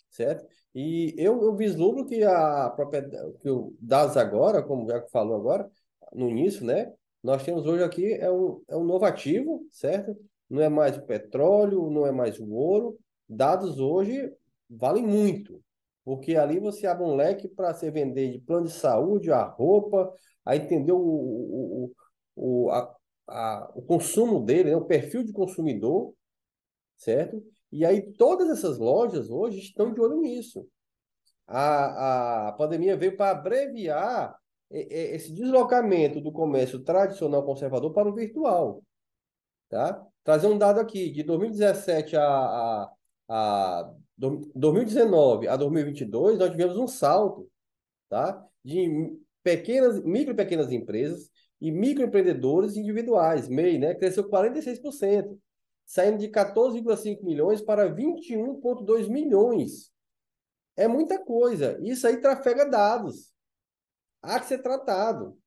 certo? E eu, eu vislumbro que a própria que o DAS agora, como Jaco falou agora, no início, né? Nós temos hoje aqui é um, é um novo ativo, certo? Não é mais o petróleo, não é mais o ouro. Dados hoje valem muito, porque ali você abre um leque para você vender de plano de saúde, a roupa, aí entendeu o, o, o, a, a, o consumo dele, né, o perfil de consumidor, certo? E aí todas essas lojas hoje estão de olho nisso. A, a pandemia veio para abreviar esse deslocamento do comércio tradicional conservador para o virtual. Tá? Trazer um dado aqui, de 2017 a, a, a 2019 a 2022, nós tivemos um salto tá? de pequenas, micro e pequenas empresas e microempreendedores individuais, MEI, né, cresceu 46%, saindo de 14,5 milhões para 21,2 milhões. É muita coisa. Isso aí trafega dados. Há que ser tratado.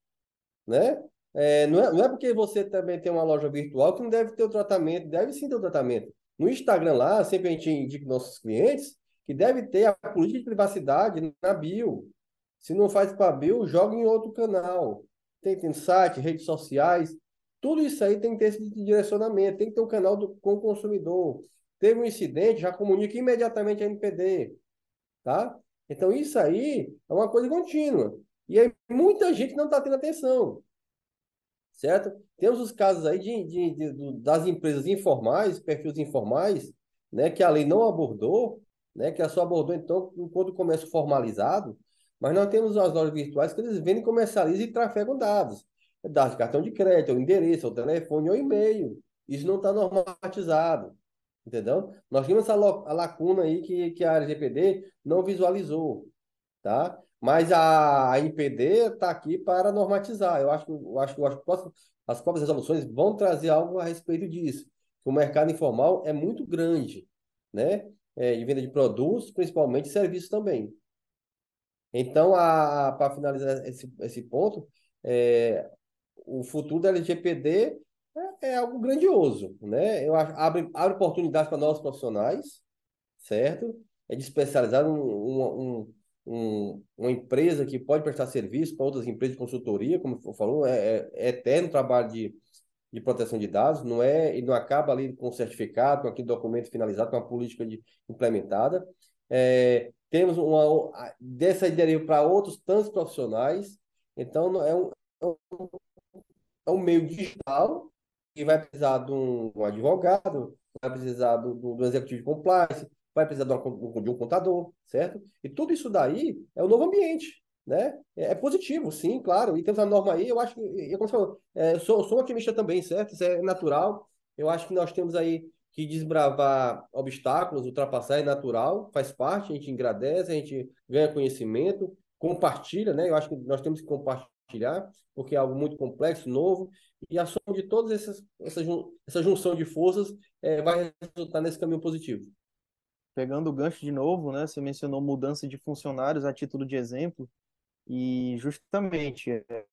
Né? É, não, é, não é porque você também tem uma loja virtual que não deve ter o tratamento, deve sim ter o tratamento. No Instagram lá, sempre a gente indica nossos clientes que deve ter a política de privacidade na bio. Se não faz para bio, joga em outro canal tem, tem site, redes sociais, tudo isso aí tem que ter esse direcionamento, tem que ter um canal do, com o consumidor. Teve um incidente, já comunica imediatamente a NPD, tá? Então isso aí é uma coisa contínua. E aí muita gente não está tendo atenção, certo? Temos os casos aí de, de, de, das empresas informais, perfis informais, né, que a lei não abordou, né, que a só abordou então enquanto comércio formalizado, mas nós temos as lojas virtuais que eles vendem, comercializam e trafegam dados. Dados de cartão de crédito, o endereço, o telefone ou e-mail. Isso não está normatizado. Entendeu? Nós temos essa lacuna aí que, que a LGPD não visualizou. Tá? Mas a, a IPD está aqui para normatizar. Eu acho, eu acho, eu acho que as próprias resoluções vão trazer algo a respeito disso. O mercado informal é muito grande, né? é, de venda de produtos, principalmente serviços também. Então, para finalizar esse, esse ponto, é, o futuro da LGPD é, é, algo grandioso, né? Eu acho, abre, abre oportunidades para novos profissionais, certo? É de especializar um, um, um, uma empresa que pode prestar serviço para outras empresas de consultoria, como falou, é, é, é eterno trabalho de, de proteção de dados, não é e não acaba ali com certificado, com aquele documento finalizado, com a política de, implementada. É, temos uma dessa ideia para outros tantos profissionais. Então é um, é um meio digital que vai precisar de um, um advogado, vai precisar do, do executivo de compliance, vai precisar de, uma, de um contador, certo? E tudo isso daí é o novo ambiente, né? É, é positivo, sim, claro. E temos a norma aí, eu acho que, eu, como falou, é, eu sou, sou um otimista também, certo? Isso é natural. Eu acho que nós temos aí que desbravar obstáculos, ultrapassar é natural, faz parte, a gente agradece, a gente ganha conhecimento, compartilha, né? Eu acho que nós temos que compartilhar, porque é algo muito complexo, novo, e a soma de todas essas, essa, essa junção de forças é, vai resultar nesse caminho positivo pegando o gancho de novo, né? Você mencionou mudança de funcionários a título de exemplo, e justamente é,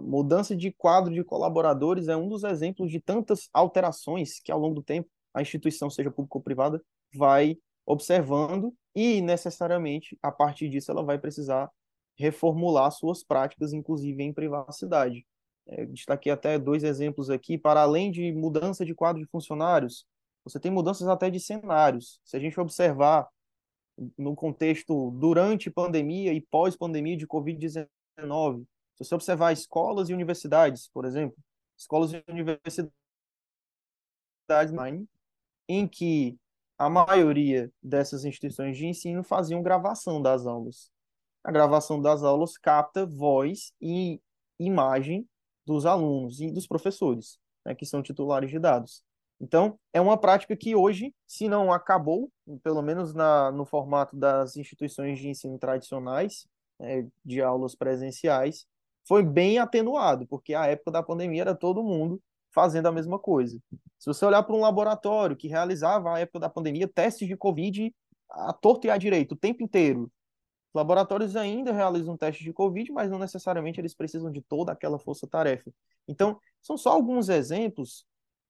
mudança de quadro de colaboradores é um dos exemplos de tantas alterações que ao longo do tempo a instituição, seja pública ou privada, vai observando e necessariamente a partir disso ela vai precisar reformular suas práticas, inclusive em privacidade. É, destaquei até dois exemplos aqui, para além de mudança de quadro de funcionários, você tem mudanças até de cenários. Se a gente observar no contexto durante pandemia e pós-pandemia de Covid-19, se você observar escolas e universidades, por exemplo, escolas e universidades em que a maioria dessas instituições de ensino faziam gravação das aulas. A gravação das aulas capta voz e imagem dos alunos e dos professores, né, que são titulares de dados. Então, é uma prática que hoje, se não acabou, pelo menos na, no formato das instituições de ensino tradicionais, é, de aulas presenciais, foi bem atenuado, porque a época da pandemia era todo mundo fazendo a mesma coisa. Se você olhar para um laboratório que realizava, à época da pandemia, testes de Covid à torto e à direito, o tempo inteiro, laboratórios ainda realizam testes de Covid, mas não necessariamente eles precisam de toda aquela força-tarefa. Então, são só alguns exemplos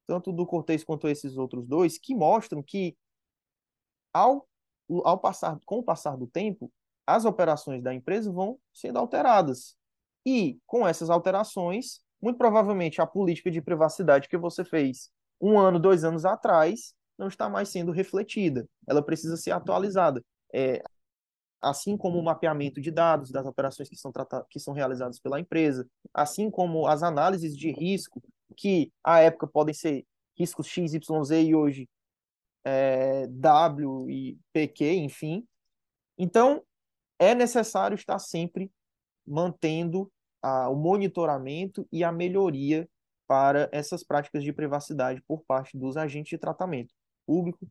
tanto do Cortez quanto esses outros dois, que mostram que ao, ao passar, com o passar do tempo, as operações da empresa vão sendo alteradas. E com essas alterações, muito provavelmente a política de privacidade que você fez um ano, dois anos atrás, não está mais sendo refletida. Ela precisa ser atualizada. É, assim como o mapeamento de dados das operações que são, que são realizadas pela empresa, assim como as análises de risco que à época podem ser riscos X, Y, Z e hoje é, W e PQ, enfim. Então, é necessário estar sempre mantendo a, o monitoramento e a melhoria para essas práticas de privacidade por parte dos agentes de tratamento, público,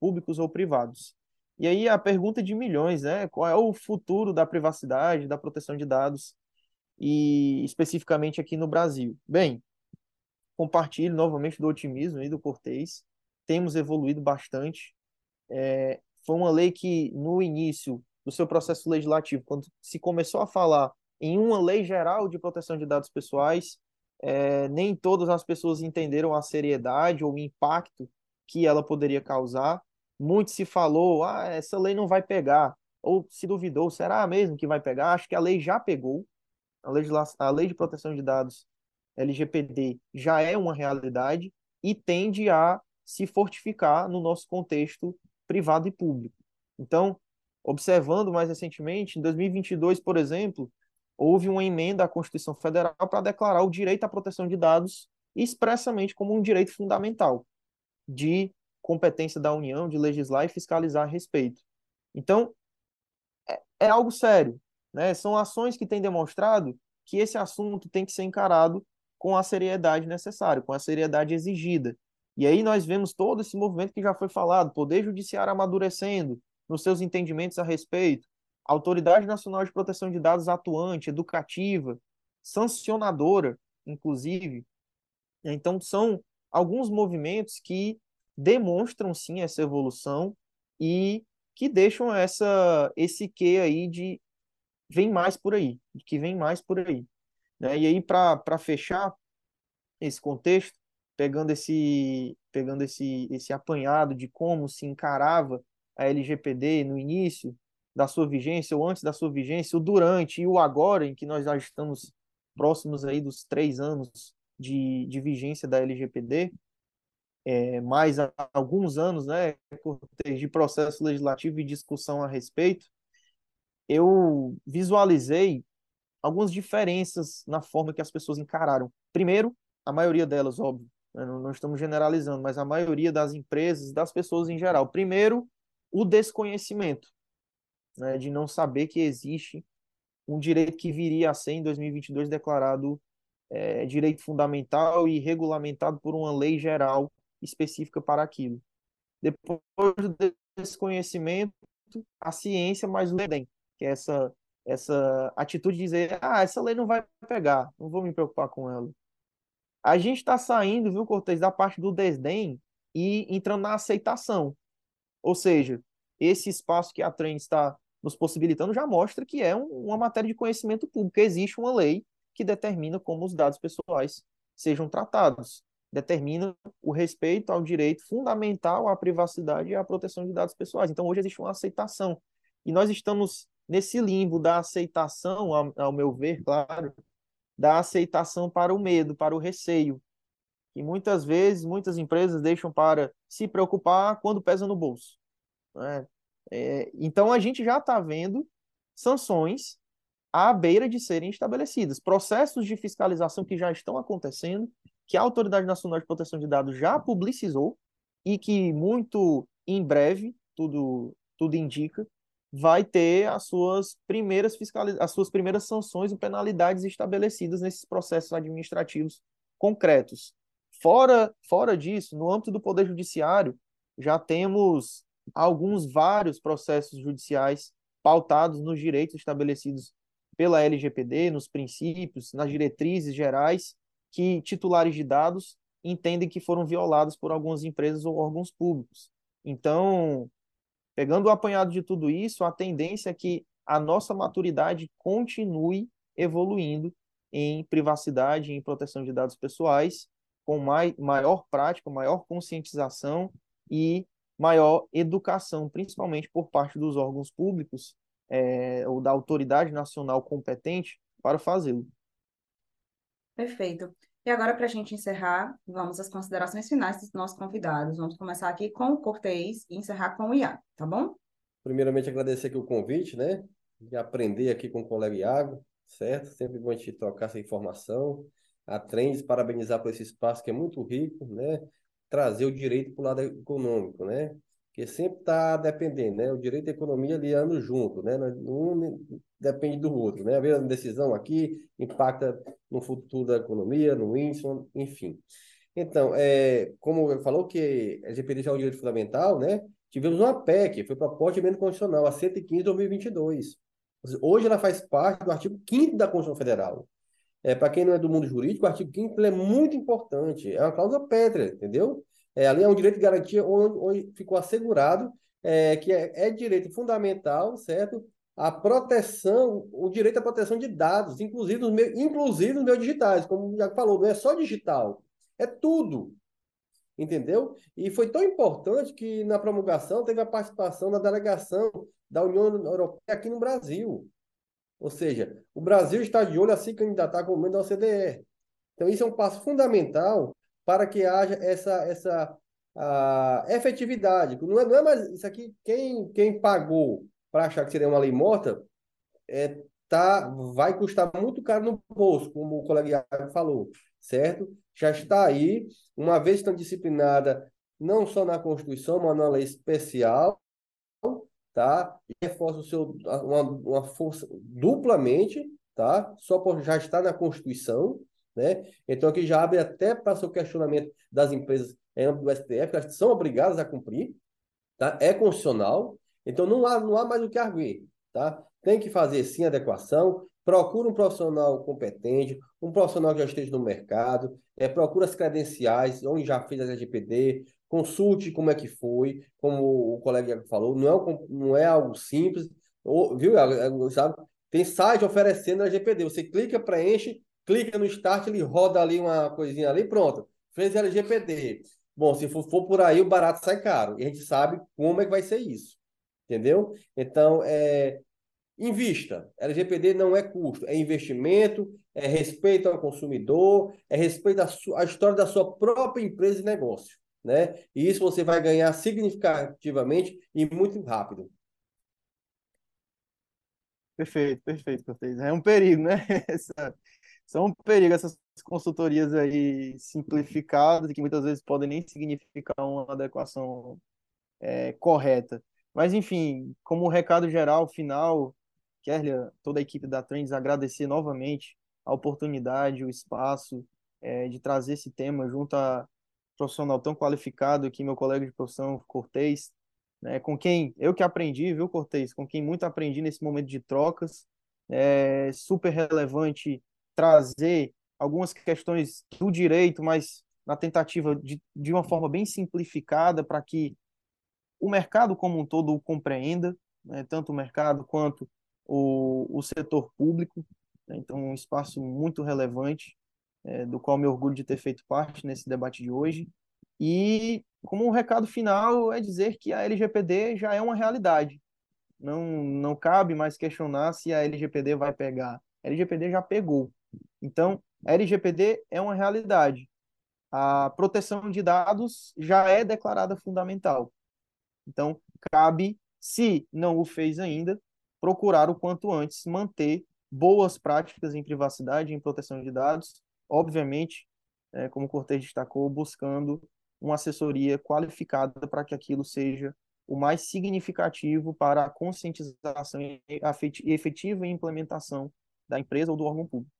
públicos ou privados. E aí a pergunta de milhões, né? Qual é o futuro da privacidade, da proteção de dados e especificamente aqui no Brasil? Bem, compartilho novamente do otimismo e do Cortez. Temos evoluído bastante. É, foi uma lei que, no início do seu processo legislativo, quando se começou a falar em uma lei geral de proteção de dados pessoais, é, nem todas as pessoas entenderam a seriedade ou o impacto que ela poderia causar. Muito se falou, ah, essa lei não vai pegar, ou se duvidou, será mesmo que vai pegar? Acho que a lei já pegou. A, a lei de proteção de dados LGPD já é uma realidade e tende a se fortificar no nosso contexto privado e público. Então, observando mais recentemente, em 2022, por exemplo, houve uma emenda à Constituição Federal para declarar o direito à proteção de dados expressamente como um direito fundamental de competência da União de legislar e fiscalizar a respeito. Então, é, é algo sério. Né? São ações que têm demonstrado que esse assunto tem que ser encarado com a seriedade necessária, com a seriedade exigida. E aí nós vemos todo esse movimento que já foi falado, Poder Judiciário amadurecendo nos seus entendimentos a respeito, Autoridade Nacional de Proteção de Dados atuante, educativa, sancionadora, inclusive. Então, são alguns movimentos que demonstram sim essa evolução e que deixam essa esse quê aí de vem mais por aí, que vem mais por aí. Né? E aí, para fechar esse contexto, pegando esse, pegando esse, esse apanhado de como se encarava a LGPD no início da sua vigência, ou antes da sua vigência, o durante e o agora, em que nós já estamos próximos aí dos três anos de, de vigência da LGPD, é, mais alguns anos né, de processo legislativo e discussão a respeito, eu visualizei algumas diferenças na forma que as pessoas encararam. Primeiro, a maioria delas, óbvio, né, não, não estamos generalizando, mas a maioria das empresas, das pessoas em geral. Primeiro, o desconhecimento, né, de não saber que existe um direito que viria a ser, em 2022, declarado é, direito fundamental e regulamentado por uma lei geral específica para aquilo. Depois do desconhecimento, a ciência mais o EDEM, que é essa, essa atitude de dizer, ah, essa lei não vai pegar, não vou me preocupar com ela. A gente está saindo, viu, Cortez, da parte do desdém e entrando na aceitação. Ou seja, esse espaço que a Trend está nos possibilitando já mostra que é um, uma matéria de conhecimento público. Existe uma lei que determina como os dados pessoais sejam tratados. Determina o respeito ao direito fundamental à privacidade e à proteção de dados pessoais. Então, hoje existe uma aceitação. E nós estamos nesse limbo da aceitação, ao, ao meu ver, claro, da aceitação para o medo, para o receio, que muitas vezes muitas empresas deixam para se preocupar quando pesa no bolso. Né? É, então a gente já está vendo sanções à beira de serem estabelecidas, processos de fiscalização que já estão acontecendo, que a Autoridade Nacional de Proteção de Dados já publicizou e que muito em breve, tudo, tudo indica, vai ter as suas primeiras fiscaliz... as suas primeiras sanções e penalidades estabelecidas nesses processos administrativos concretos. Fora, fora disso, no âmbito do Poder Judiciário, já temos alguns vários processos judiciais pautados nos direitos estabelecidos pela LGPD, nos princípios, nas diretrizes gerais, que titulares de dados entendem que foram violados por algumas empresas ou órgãos públicos. Então, Pegando o apanhado de tudo isso, a tendência é que a nossa maturidade continue evoluindo em privacidade, em proteção de dados pessoais, com mai, maior prática, maior conscientização e maior educação, principalmente por parte dos órgãos públicos é, ou da autoridade nacional competente para fazê-lo. Perfeito. E agora, para a gente encerrar, vamos às considerações finais dos nossos convidados. Vamos começar aqui com o Cortez e encerrar com o Iago, tá bom? Primeiramente, agradecer aqui o convite, né? De aprender aqui com o colega Iago, certo? Sempre bom a gente trocar essa informação. A Trends, parabenizar por esse espaço que é muito rico, né? Trazer o direito para o lado econômico, né? Porque sempre está dependendo, né? O direito e a economia ali andam junto, né? Um depende do outro, né? A decisão aqui impacta no futuro da economia, no índice, enfim. Então, é, como falou que a LGPD já é um direito fundamental, né? Tivemos uma PEC, foi proposta de emenda constitucional, a 115 de 2022. Hoje ela faz parte do artigo 5 da Constituição Federal. É, Para quem não é do mundo jurídico, o artigo 5 é muito importante. É uma cláusula pétrea, entendeu? É, ali é um direito de garantia onde, onde ficou assegurado é, que é, é, direito fundamental, certo? A proteção, o direito à proteção de dados, inclusive os meus, inclusive meus digitais, como já falou, não é só digital, é tudo. Entendeu? E foi tão importante que na promulgação teve a participação da delegação da União Europeia aqui no Brasil. Ou seja, o Brasil está de olho a se candidatar como membro da OCDE. Então, isso é um passo fundamental para que haja essa, essa a efetividade. Não é, não é mais isso aqui, quem, quem pagou para achar que seria uma lei morta, é, tá, vai custar muito caro no bolso, como o colega Iago falou, certo? Já está aí, uma vez tão disciplinada, não só na Constituição, mas na lei especial, tá? E reforça o seu, uma, uma força duplamente, tá? Só por já estar na Constituição, né? Então, aqui já abre até para seu questionamento das empresas em âmbito do STF, elas são obrigadas a cumprir, tá? é constitucional, então não há, não há mais o que arguir. Tá? Tem que fazer sim adequação, procura um profissional competente, um profissional que já esteja no mercado, é, procura as credenciais, onde já fez a LGPD, consulte como é que foi, como o colega falou, não é, não é algo simples, ou, viu, sabe? Tem site oferecendo a LGPD, você clica, preenche, clica no start, ele roda ali uma coisinha ali, pronto, fez LGPD. Bom, se for, for por aí, o barato sai caro, e a gente sabe como é que vai ser isso, entendeu? Então, é, Invista. LGPD não é custo, é investimento, é respeito ao consumidor, é respeito à, sua, à história da sua própria empresa e negócio. Né? E isso você vai ganhar significativamente e muito rápido. Perfeito, perfeito, Cortez. É um perigo, né? <laughs> Essa, são um perigo essas consultorias aí simplificadas que muitas vezes podem nem significar uma adequação é, correta. Mas, enfim, como recado geral, final, Kerlia, toda a equipe da Trends, agradecer novamente a oportunidade, o espaço é, de trazer esse tema junto a profissional tão qualificado aqui, meu colega de profissão, Cortez, né, com quem eu que aprendi, viu, Cortez, com quem muito aprendi nesse momento de trocas. É super relevante trazer algumas questões do direito, mas na tentativa de, de uma forma bem simplificada para que o mercado como um todo o compreenda, né, tanto o mercado quanto o, o setor público, né? então um espaço muito relevante, é, do qual me orgulho de ter feito parte nesse debate de hoje. E como um recado final é dizer que a LGPD já é uma realidade. Não, não cabe mais questionar se a LGPD vai pegar. A LGPD já pegou. Então, LGPD é uma realidade. A proteção de dados já é declarada fundamental. Então, cabe, se não o fez ainda, procurar o quanto antes manter boas práticas em privacidade em proteção de dados, obviamente, é, como o Cortez destacou, buscando uma assessoria qualificada para que aquilo seja o mais significativo para a conscientização e efetiva implementação da empresa ou do órgão público.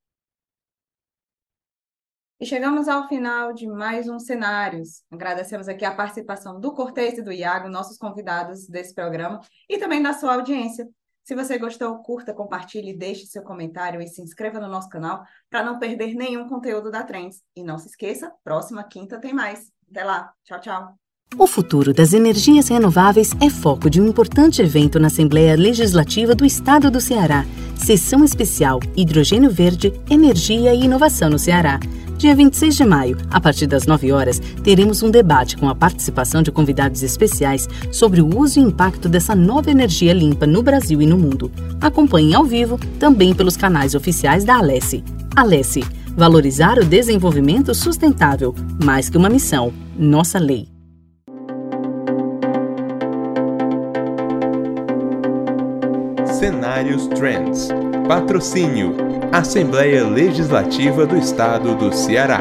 E chegamos ao final de mais um Cenários. Agradecemos aqui a participação do Cortez e do Iago, nossos convidados desse programa, e também da sua audiência. Se você gostou, curta, compartilhe, deixe seu comentário e se inscreva no nosso canal para não perder nenhum conteúdo da Trends. E não se esqueça, próxima quinta tem mais. Até lá. Tchau, tchau. O futuro das energias renováveis é foco de um importante evento na Assembleia Legislativa do Estado do Ceará. Sessão especial Hidrogênio Verde, Energia e Inovação no Ceará. Dia 26 de maio, a partir das 9 horas, teremos um debate com a participação de convidados especiais sobre o uso e impacto dessa nova energia limpa no Brasil e no mundo. Acompanhe ao vivo também pelos canais oficiais da Alesse. Alesse, valorizar o desenvolvimento sustentável, mais que uma missão, nossa lei. Cenários Trends. Patrocínio Assembleia Legislativa do Estado do Ceará.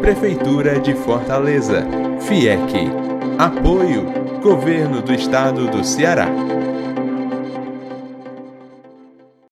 Prefeitura de Fortaleza. FIEC. Apoio. Governo do Estado do Ceará.